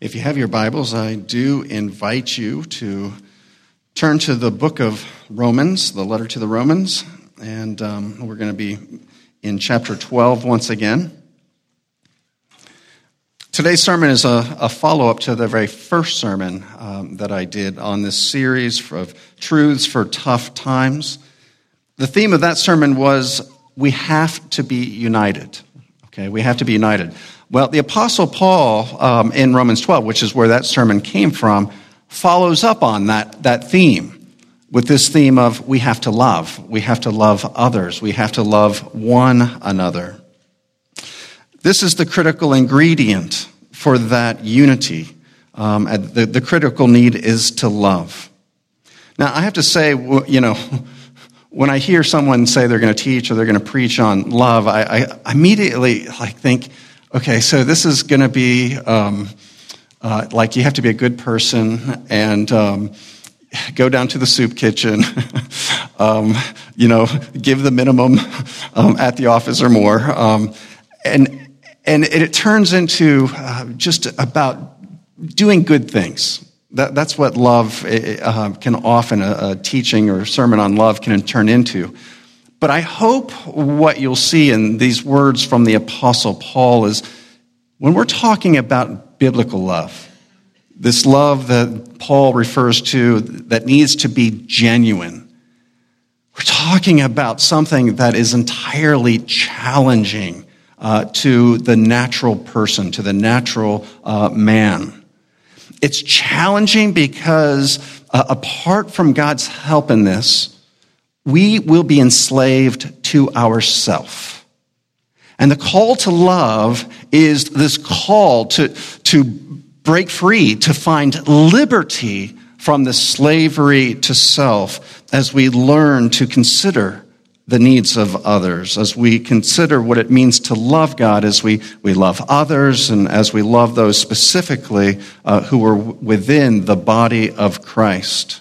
If you have your Bibles, I do invite you to turn to the book of Romans, the letter to the Romans, and um, we're going to be in chapter 12 once again. Today's sermon is a, a follow up to the very first sermon um, that I did on this series of truths for tough times. The theme of that sermon was we have to be united. Okay, we have to be united. Well, the Apostle Paul um, in Romans 12, which is where that sermon came from, follows up on that, that theme with this theme of we have to love. We have to love others. We have to love one another. This is the critical ingredient for that unity. Um, the, the critical need is to love. Now, I have to say, you know, when I hear someone say they're going to teach or they're going to preach on love, I, I immediately like think, Okay, so this is going to be um, uh, like you have to be a good person and um, go down to the soup kitchen, um, you know, give the minimum um, at the office or more. Um, and, and it, turns into uh, just about doing good things. That, that's what love uh, can often, a, a teaching or sermon on love can turn into. But I hope what you'll see in these words from the Apostle Paul is when we're talking about biblical love, this love that Paul refers to that needs to be genuine, we're talking about something that is entirely challenging uh, to the natural person, to the natural uh, man. It's challenging because uh, apart from God's help in this, we will be enslaved to ourself. And the call to love is this call to, to break free, to find liberty from the slavery to self as we learn to consider the needs of others, as we consider what it means to love God, as we, we love others, and as we love those specifically uh, who are within the body of Christ.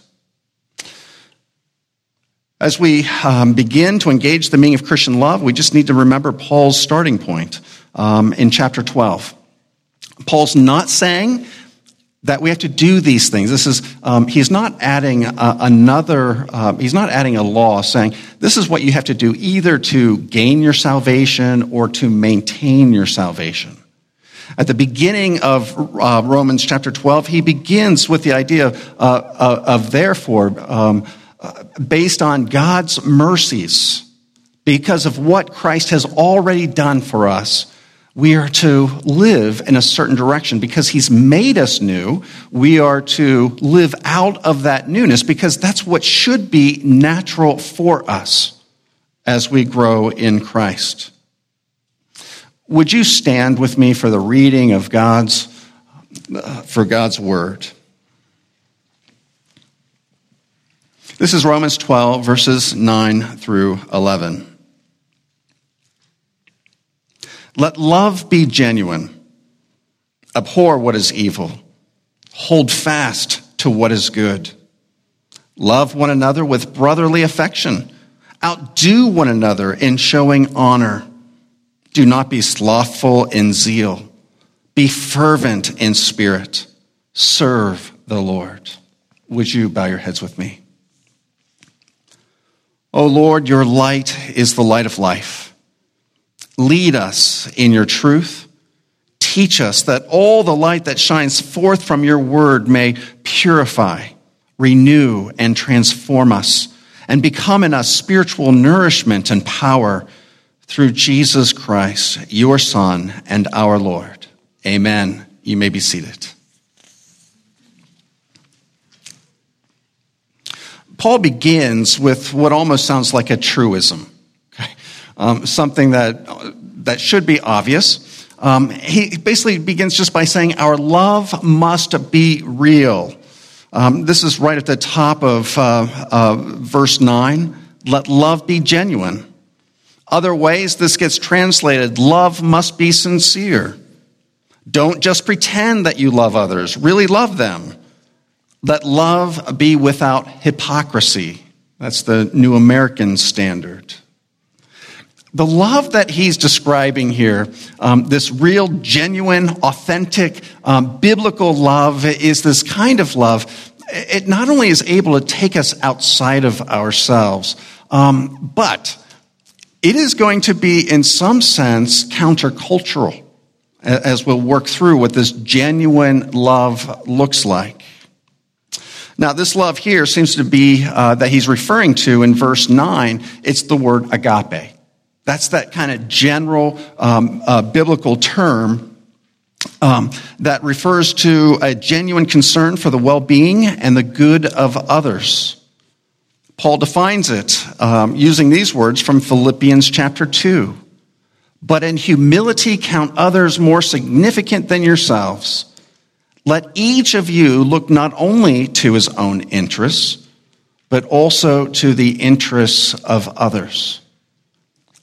As we um, begin to engage the meaning of Christian love, we just need to remember Paul's starting point um, in chapter 12. Paul's not saying that we have to do these things. This is, um, he's not adding a, another, uh, he's not adding a law saying this is what you have to do either to gain your salvation or to maintain your salvation. At the beginning of uh, Romans chapter 12, he begins with the idea of, uh, of therefore, um, based on God's mercies, because of what Christ has already done for us, we are to live in a certain direction because he's made us new. We are to live out of that newness because that's what should be natural for us as we grow in Christ. Would you stand with me for the reading of God's uh, for God's word? This is Romans 12, verses 9 through 11. Let love be genuine. Abhor what is evil. Hold fast to what is good. Love one another with brotherly affection. Outdo one another in showing honor. Do not be slothful in zeal. Be fervent in spirit. Serve the Lord. Would you bow your heads with me? O Lord, your light is the light of life. Lead us in your truth. Teach us that all the light that shines forth from your word may purify, renew, and transform us, and become in us spiritual nourishment and power through Jesus Christ, your Son and our Lord. Amen. You may be seated. Paul begins with what almost sounds like a truism, okay? um, something that, that should be obvious. Um, he basically begins just by saying, Our love must be real. Um, this is right at the top of uh, uh, verse 9. Let love be genuine. Other ways this gets translated love must be sincere. Don't just pretend that you love others, really love them. Let love be without hypocrisy. That's the New American Standard. The love that he's describing here, um, this real, genuine, authentic, um, biblical love, is this kind of love. It not only is able to take us outside of ourselves, um, but it is going to be, in some sense, countercultural as we'll work through what this genuine love looks like. Now, this love here seems to be uh, that he's referring to in verse 9. It's the word agape. That's that kind of general um, uh, biblical term um, that refers to a genuine concern for the well being and the good of others. Paul defines it um, using these words from Philippians chapter 2. But in humility, count others more significant than yourselves. Let each of you look not only to his own interests, but also to the interests of others.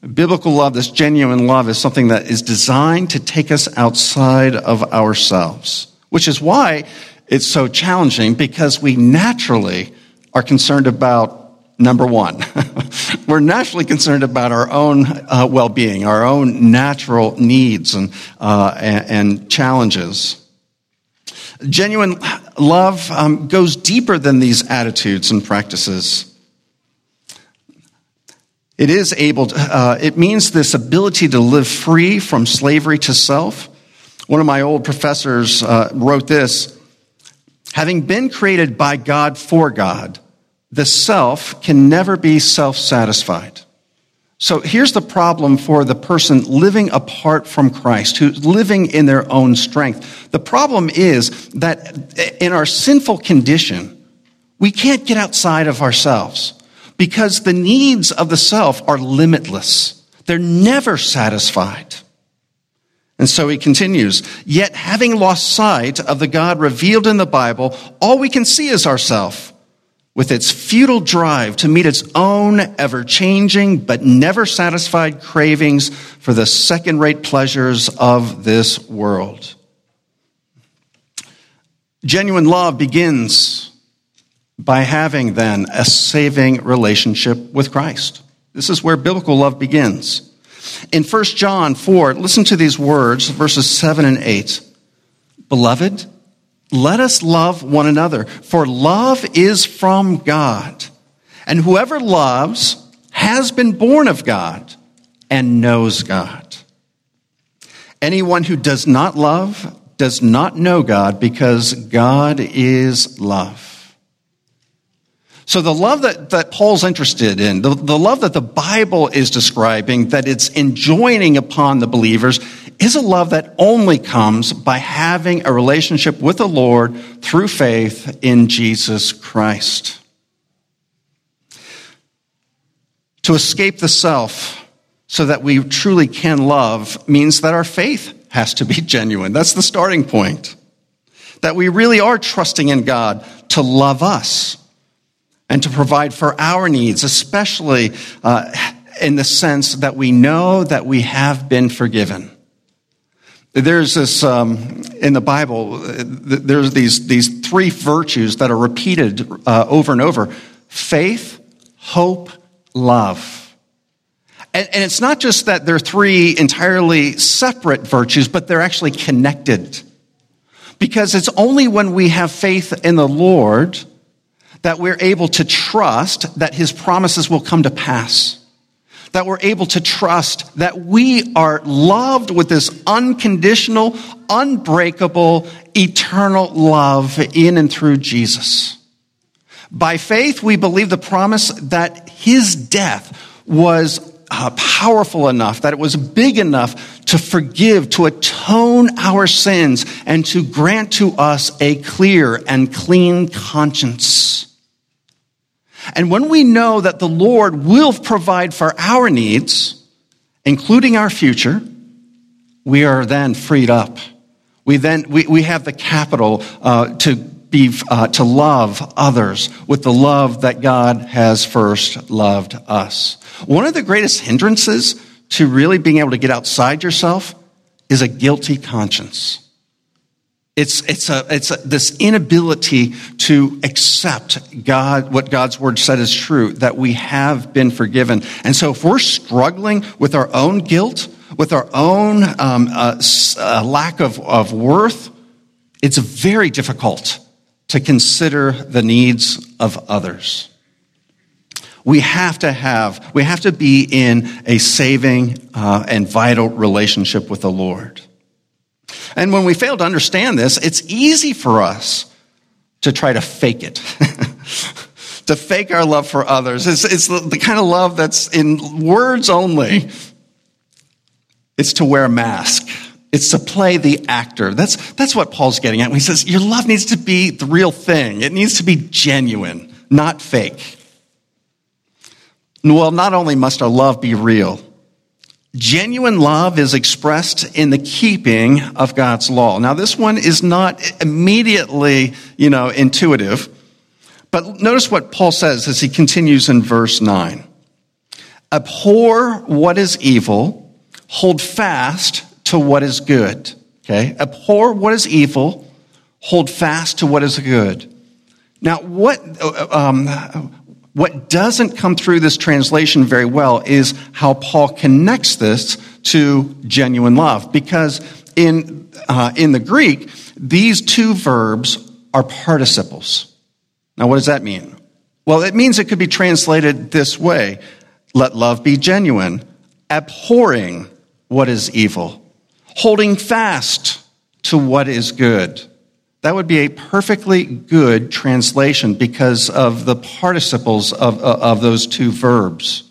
Biblical love, this genuine love, is something that is designed to take us outside of ourselves, which is why it's so challenging because we naturally are concerned about number one. We're naturally concerned about our own uh, well being, our own natural needs and, uh, and, and, challenges. Genuine love um, goes deeper than these attitudes and practices. It is able to, uh, it means this ability to live free from slavery to self. One of my old professors uh, wrote this Having been created by God for God, the self can never be self satisfied. So here's the problem for the person living apart from Christ, who's living in their own strength. The problem is that in our sinful condition, we can't get outside of ourselves because the needs of the self are limitless. They're never satisfied. And so he continues, yet having lost sight of the God revealed in the Bible, all we can see is ourself with its futile drive to meet its own ever changing but never satisfied cravings for the second rate pleasures of this world. Genuine love begins by having then a saving relationship with Christ. This is where biblical love begins. In 1 John 4, listen to these words, verses 7 and 8. Beloved, let us love one another, for love is from God. And whoever loves has been born of God and knows God. Anyone who does not love does not know God because God is love. So the love that, that Paul's interested in, the, the love that the Bible is describing, that it's enjoining upon the believers, is a love that only comes by having a relationship with the Lord through faith in Jesus Christ. To escape the self so that we truly can love means that our faith has to be genuine. That's the starting point. That we really are trusting in God to love us and to provide for our needs, especially uh, in the sense that we know that we have been forgiven. There's this um, in the Bible. There's these these three virtues that are repeated uh, over and over: faith, hope, love. And, and it's not just that they're three entirely separate virtues, but they're actually connected. Because it's only when we have faith in the Lord that we're able to trust that His promises will come to pass that we're able to trust that we are loved with this unconditional, unbreakable, eternal love in and through Jesus. By faith, we believe the promise that his death was uh, powerful enough, that it was big enough to forgive, to atone our sins, and to grant to us a clear and clean conscience. And when we know that the Lord will provide for our needs, including our future, we are then freed up. We then we, we have the capital uh, to be uh, to love others with the love that God has first loved us. One of the greatest hindrances to really being able to get outside yourself is a guilty conscience. It's, it's, a, it's a, this inability to accept God, what God's word said is true, that we have been forgiven. And so if we're struggling with our own guilt, with our own um, uh, uh, lack of, of worth, it's very difficult to consider the needs of others. We have to have, we have to be in a saving uh, and vital relationship with the Lord. And when we fail to understand this, it's easy for us to try to fake it. to fake our love for others. It's, it's the, kind of love that's in words only. It's to wear a mask. It's to play the actor. That's, that's what Paul's getting at when he says, Your love needs to be the real thing. It needs to be genuine, not fake. Well, not only must our love be real, Genuine love is expressed in the keeping of God's law. Now, this one is not immediately, you know, intuitive, but notice what Paul says as he continues in verse 9. Abhor what is evil, hold fast to what is good. Okay? Abhor what is evil, hold fast to what is good. Now, what, um, what doesn't come through this translation very well is how Paul connects this to genuine love. Because in, uh, in the Greek, these two verbs are participles. Now, what does that mean? Well, it means it could be translated this way let love be genuine, abhorring what is evil, holding fast to what is good. That would be a perfectly good translation because of the participles of, uh, of those two verbs.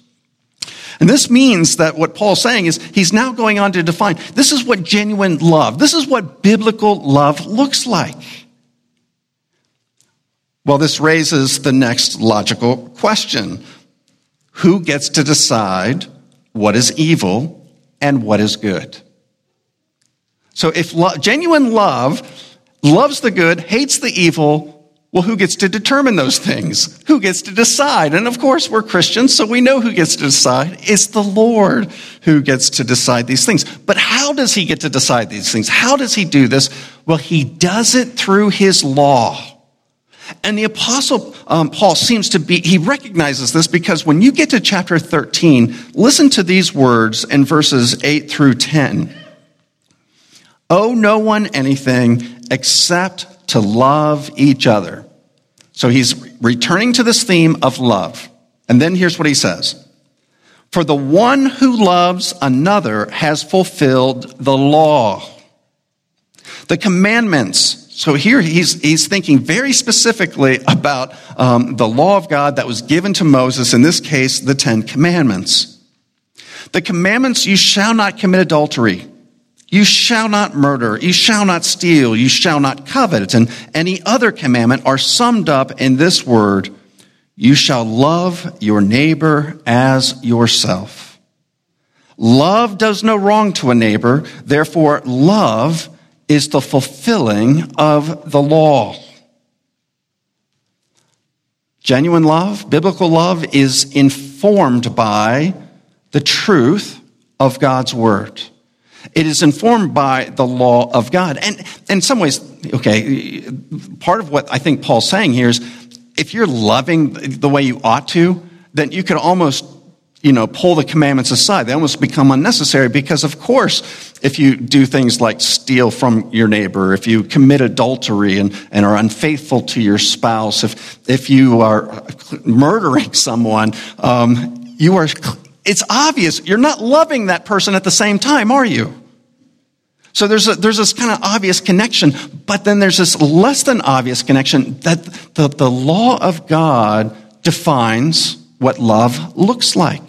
And this means that what Paul's saying is he's now going on to define this is what genuine love, this is what biblical love looks like. Well, this raises the next logical question Who gets to decide what is evil and what is good? So if lo- genuine love loves the good, hates the evil. Well, who gets to determine those things? Who gets to decide? And of course, we're Christians, so we know who gets to decide. It's the Lord who gets to decide these things. But how does he get to decide these things? How does he do this? Well, he does it through his law. And the apostle um, Paul seems to be, he recognizes this because when you get to chapter 13, listen to these words in verses 8 through 10. Owe no one anything except to love each other. So he's returning to this theme of love. And then here's what he says For the one who loves another has fulfilled the law. The commandments. So here he's, he's thinking very specifically about um, the law of God that was given to Moses, in this case, the Ten Commandments. The commandments you shall not commit adultery. You shall not murder. You shall not steal. You shall not covet. And any other commandment are summed up in this word You shall love your neighbor as yourself. Love does no wrong to a neighbor. Therefore, love is the fulfilling of the law. Genuine love, biblical love, is informed by the truth of God's word. It is informed by the law of God. And in some ways, okay, part of what I think Paul's saying here is if you're loving the way you ought to, then you could almost you know, pull the commandments aside. They almost become unnecessary because, of course, if you do things like steal from your neighbor, if you commit adultery and, and are unfaithful to your spouse, if, if you are murdering someone, um, you are it's obvious you're not loving that person at the same time, are you? So there's, a, there's this kind of obvious connection, but then there's this less than obvious connection that the, the law of God defines what love looks like.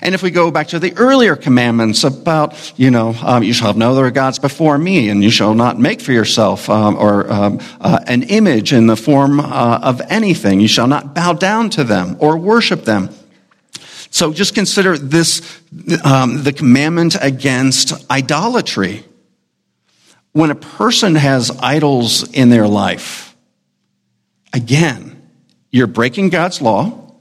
And if we go back to the earlier commandments about, you know, um, you shall have no other gods before me, and you shall not make for yourself um, or um, uh, an image in the form uh, of anything. You shall not bow down to them or worship them. So just consider this um, the commandment against idolatry. When a person has idols in their life, again, you're breaking God's law.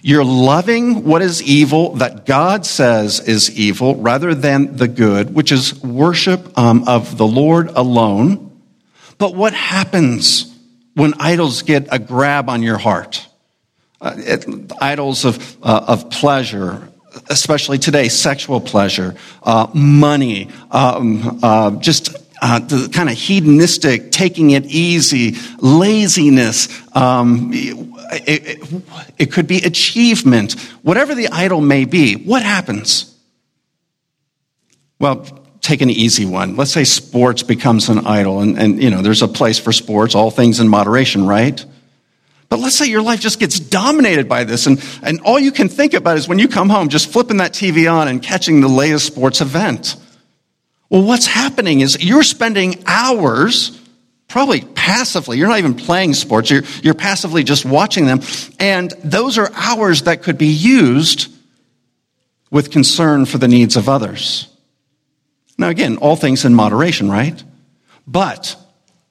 You're loving what is evil that God says is evil rather than the good, which is worship um, of the Lord alone. But what happens when idols get a grab on your heart? Uh, idols of, uh, of pleasure, especially today, sexual pleasure, uh, money, um, uh, just uh, the kind of hedonistic, taking it easy, laziness. Um, it, it, it could be achievement, whatever the idol may be. What happens? Well, take an easy one. Let's say sports becomes an idol, and, and you know there's a place for sports, all things in moderation, right? But let's say your life just gets dominated by this, and, and all you can think about is when you come home, just flipping that TV on and catching the latest sports event. Well, what's happening is you're spending hours, probably passively, you're not even playing sports, you're, you're passively just watching them, and those are hours that could be used with concern for the needs of others. Now, again, all things in moderation, right? But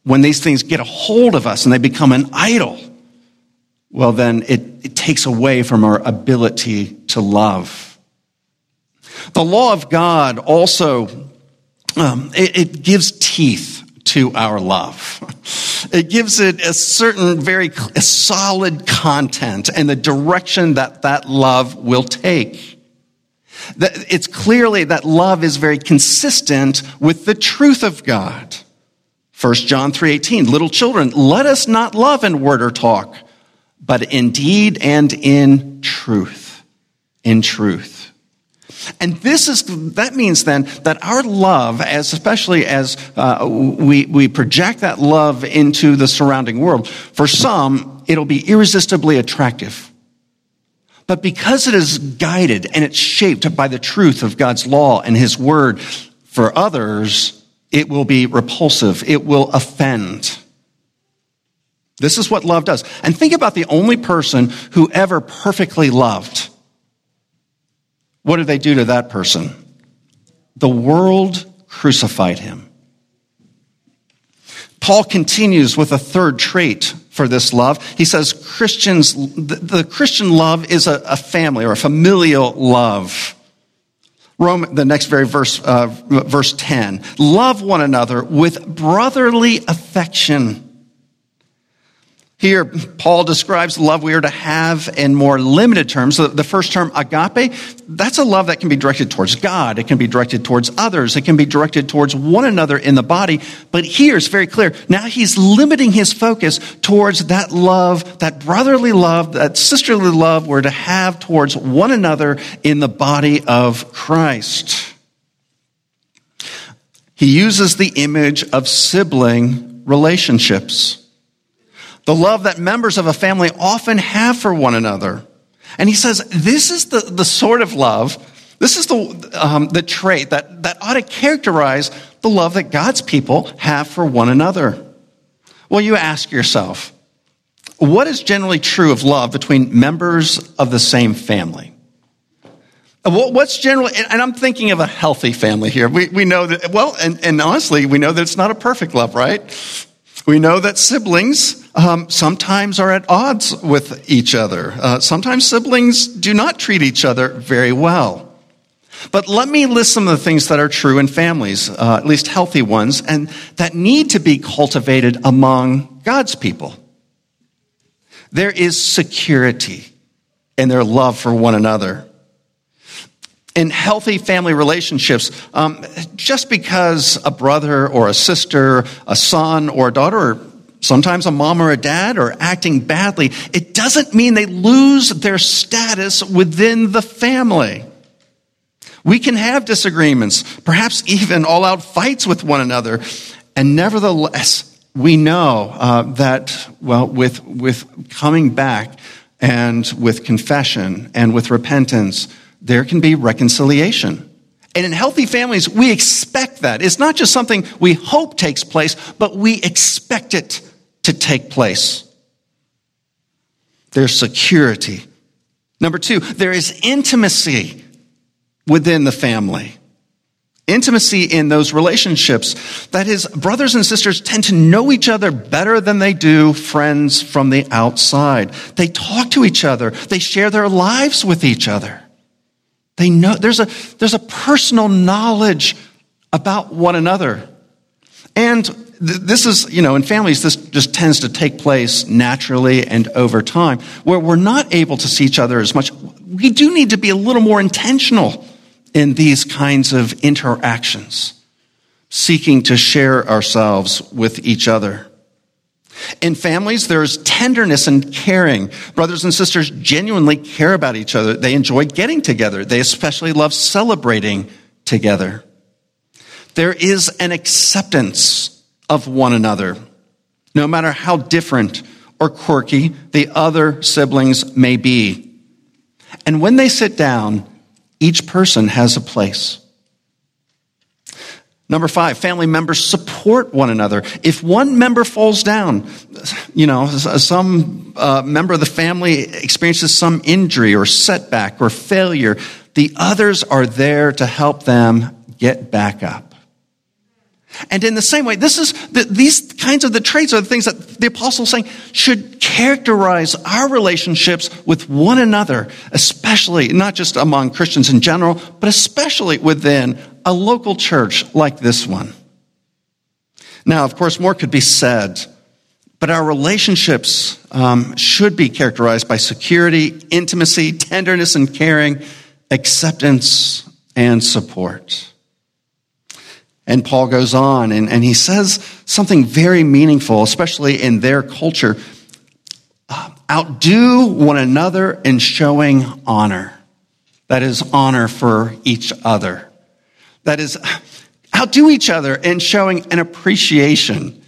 when these things get a hold of us and they become an idol, well, then it, it takes away from our ability to love. The law of God also, um, it, it gives teeth to our love. It gives it a certain very a solid content and the direction that that love will take. It's clearly that love is very consistent with the truth of God. 1 John 3:18 Little children let us not love in word or talk but in deed and in truth. In truth. And this is, that means then that our love, as especially as uh, we, we project that love into the surrounding world, for some, it'll be irresistibly attractive. But because it is guided and it's shaped by the truth of God's law and His word, for others, it will be repulsive. It will offend. This is what love does. And think about the only person who ever perfectly loved. What did they do to that person? The world crucified him. Paul continues with a third trait for this love. He says Christians, the, Christian love is a, a, family or a familial love. Rome, the next very verse, uh, verse 10. Love one another with brotherly affection here, Paul describes the love we are to have in more limited terms. So the first term, agape, that's a love that can be directed towards God. It can be directed towards others. It can be directed towards one another in the body. But here it's very clear. Now he's limiting his focus towards that love, that brotherly love, that sisterly love we're to have towards one another in the body of Christ. He uses the image of sibling relationships the love that members of a family often have for one another. And he says, this is the, the sort of love, this is the, um, the trait that, that ought to characterize the love that God's people have for one another. Well, you ask yourself, what is generally true of love between members of the same family? What's generally, and I'm thinking of a healthy family here. We, we know that, well, and, and honestly, we know that it's not a perfect love, right? We know that siblings um, sometimes are at odds with each other. Uh, sometimes siblings do not treat each other very well. But let me list some of the things that are true in families, uh, at least healthy ones, and that need to be cultivated among God's people. There is security in their love for one another in healthy family relationships, um, just because a brother or a sister, a son or a daughter, sometimes a mom or a dad are acting badly, it doesn't mean they lose their status within the family. We can have disagreements, perhaps even all out fights with one another, and nevertheless, we know uh, that, well, with, with coming back and with confession and with repentance, there can be reconciliation. And in healthy families, we expect that. It's not just something we hope takes place, but we expect it to take place. There's security. Number two, there is intimacy within the family. Intimacy in those relationships. That is, brothers and sisters tend to know each other better than they do friends from the outside. They talk to each other. They share their lives with each other. They know, there's a, there's a personal knowledge about one another. And this is, you know, in families, this just tends to take place naturally and over time, where we're not able to see each other as much. We do need to be a little more intentional in these kinds of interactions, seeking to share ourselves with each other. In families, there's tenderness and caring. Brothers and sisters genuinely care about each other. They enjoy getting together. They especially love celebrating together. There is an acceptance of one another, no matter how different or quirky the other siblings may be. And when they sit down, each person has a place. Number five, family members support one another. If one member falls down, you know, some uh, member of the family experiences some injury or setback or failure, the others are there to help them get back up. And in the same way, this is the, these kinds of the traits are the things that the apostle is saying should characterize our relationships with one another, especially not just among Christians in general, but especially within a local church like this one. Now, of course, more could be said, but our relationships um, should be characterized by security, intimacy, tenderness and caring, acceptance, and support. And Paul goes on and, and he says something very meaningful, especially in their culture. Uh, outdo one another in showing honor. That is honor for each other. That is outdo each other in showing an appreciation,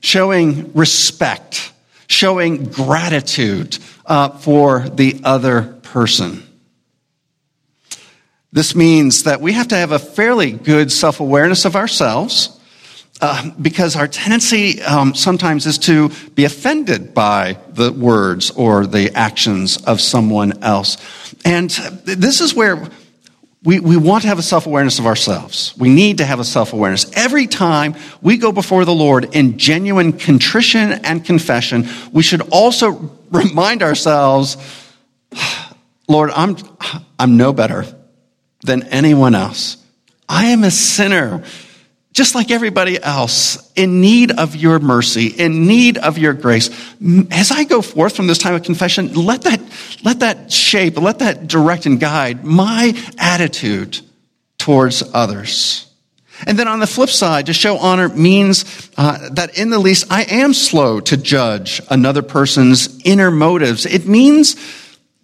showing respect, showing gratitude uh, for the other person. This means that we have to have a fairly good self awareness of ourselves uh, because our tendency um, sometimes is to be offended by the words or the actions of someone else. And this is where we, we want to have a self awareness of ourselves. We need to have a self awareness. Every time we go before the Lord in genuine contrition and confession, we should also remind ourselves, Lord, I'm, I'm no better than anyone else. I am a sinner, just like everybody else, in need of your mercy, in need of your grace. As I go forth from this time of confession, let that, let that shape, let that direct and guide my attitude towards others. And then on the flip side, to show honor means uh, that in the least, I am slow to judge another person's inner motives. It means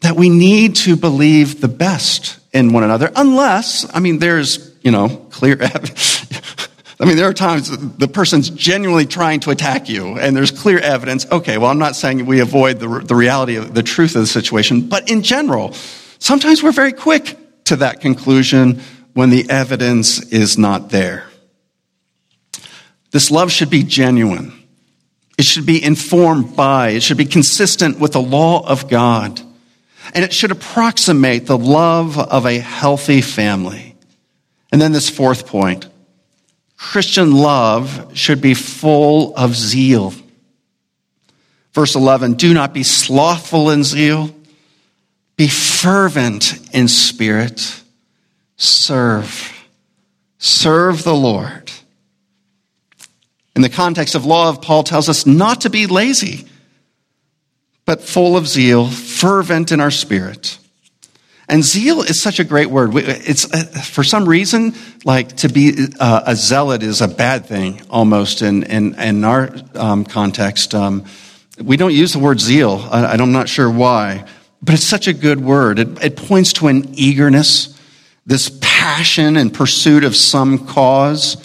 that we need to believe the best in one another, unless, I mean, there's, you know, clear evidence. I mean, there are times the person's genuinely trying to attack you, and there's clear evidence. Okay, well, I'm not saying we avoid the, the reality of the truth of the situation, but in general, sometimes we're very quick to that conclusion when the evidence is not there. This love should be genuine. It should be informed by, it should be consistent with the law of God and it should approximate the love of a healthy family. And then this fourth point Christian love should be full of zeal. Verse 11 Do not be slothful in zeal, be fervent in spirit, serve. Serve the Lord. In the context of love, Paul tells us not to be lazy but full of zeal, fervent in our spirit. And zeal is such a great word. It's uh, for some reason like to be uh, a zealot is a bad thing almost in in, in our um, context. Um, we don't use the word zeal. I, I'm not sure why, but it's such a good word. It, it points to an eagerness, this passion and pursuit of some cause.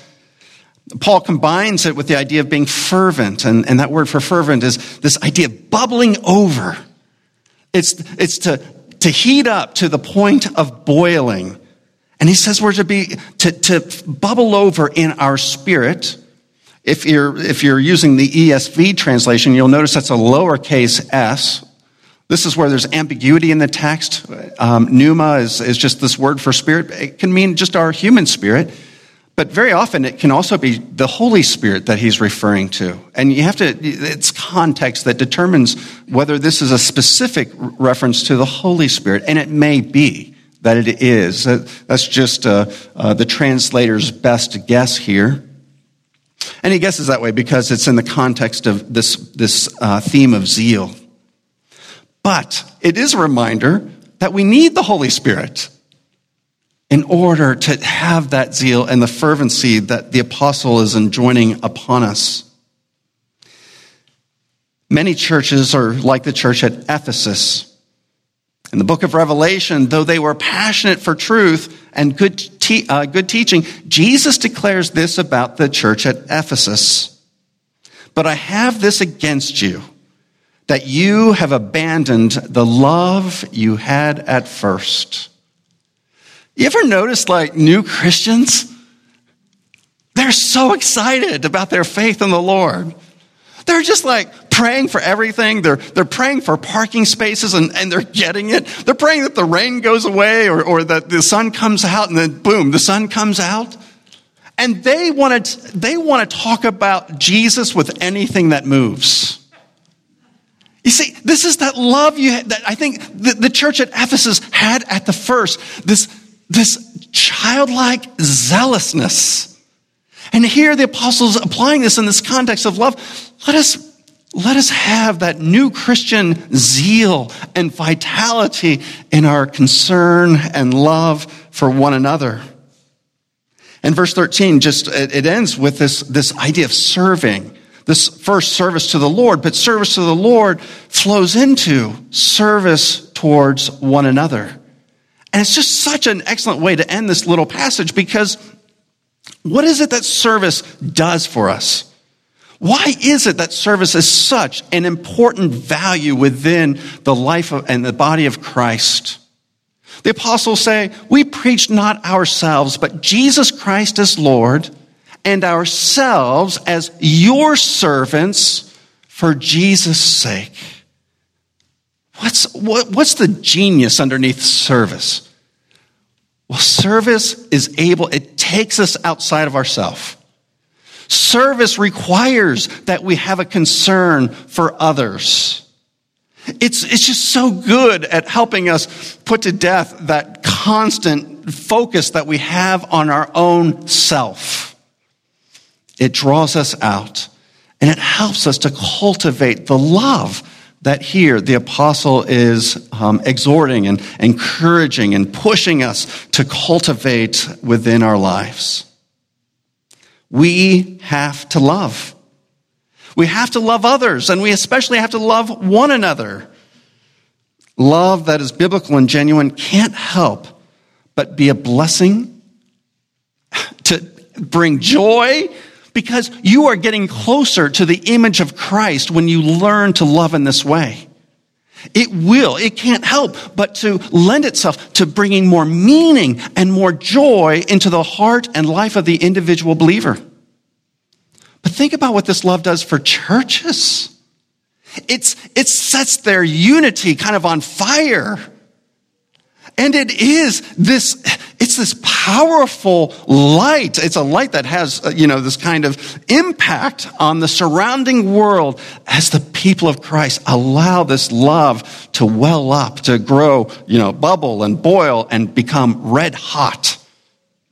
Paul combines it with the idea of being fervent, and, and that word for fervent is this idea of bubbling over. It's, it's to, to heat up to the point of boiling. And he says we're to be, to, to bubble over in our spirit. If you're, if you're using the ESV translation, you'll notice that's a lowercase s. This is where there's ambiguity in the text. Um, pneuma is, is just this word for spirit. It can mean just our human spirit. But very often it can also be the Holy Spirit that he's referring to. And you have to, it's context that determines whether this is a specific reference to the Holy Spirit. And it may be that it is. That's just uh, uh, the translator's best guess here. And he guesses that way because it's in the context of this, this uh, theme of zeal. But it is a reminder that we need the Holy Spirit in order to have that zeal and the fervency that the apostle is enjoining upon us. Many churches are like the church at Ephesus. In the book of Revelation, though they were passionate for truth and good, te- uh, good teaching, Jesus declares this about the church at Ephesus. But I have this against you, that you have abandoned the love you had at first. You ever notice like new Christians? They're so excited about their faith in the Lord. They're just like praying for everything. They're, they're praying for parking spaces and, and they're getting it. They're praying that the rain goes away or, or that the sun comes out and then boom, the sun comes out. And they want to, they want to talk about Jesus with anything that moves. You see, this is that love you that I think the, the church at Ephesus had at the first. This, this childlike zealousness. And here the apostles applying this in this context of love. Let us, let us have that new Christian zeal and vitality in our concern and love for one another. And verse 13 just, it ends with this, this idea of serving. This first service to the Lord, but service to the Lord flows into service towards one another. And it's just such an excellent way to end this little passage because what is it that service does for us? Why is it that service is such an important value within the life of, and the body of Christ? The apostles say, We preach not ourselves, but Jesus Christ as Lord, and ourselves as your servants for Jesus' sake. What's, what, what's the genius underneath service? Well, service is able, it takes us outside of ourselves. Service requires that we have a concern for others. It's, it's just so good at helping us put to death that constant focus that we have on our own self. It draws us out and it helps us to cultivate the love that here the apostle is um, exhorting and encouraging and pushing us to cultivate within our lives. We have to love. We have to love others, and we especially have to love one another. Love that is biblical and genuine can't help but be a blessing, to bring joy because you are getting closer to the image of Christ when you learn to love in this way. It will, it can't help but to lend itself to bringing more meaning and more joy into the heart and life of the individual believer. But think about what this love does for churches. It's, it sets their unity kind of on fire. And it is this, this powerful light. It's a light that has, uh, you know, this kind of impact on the surrounding world as the people of Christ allow this love to well up, to grow, you know, bubble and boil and become red hot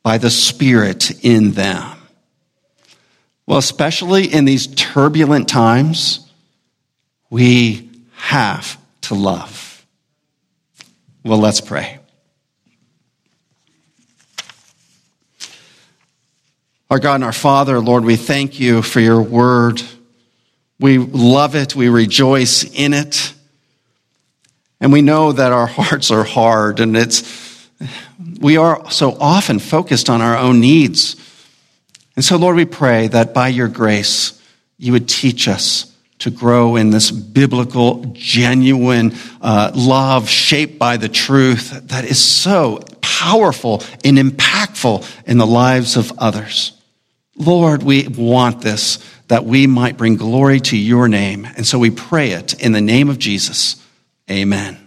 by the Spirit in them. Well, especially in these turbulent times, we have to love. Well, let's pray. Our God and our Father, Lord, we thank you for your word. We love it. We rejoice in it. And we know that our hearts are hard and it's, we are so often focused on our own needs. And so, Lord, we pray that by your grace, you would teach us to grow in this biblical, genuine uh, love shaped by the truth that is so powerful and impactful in the lives of others. Lord, we want this, that we might bring glory to your name. And so we pray it in the name of Jesus. Amen.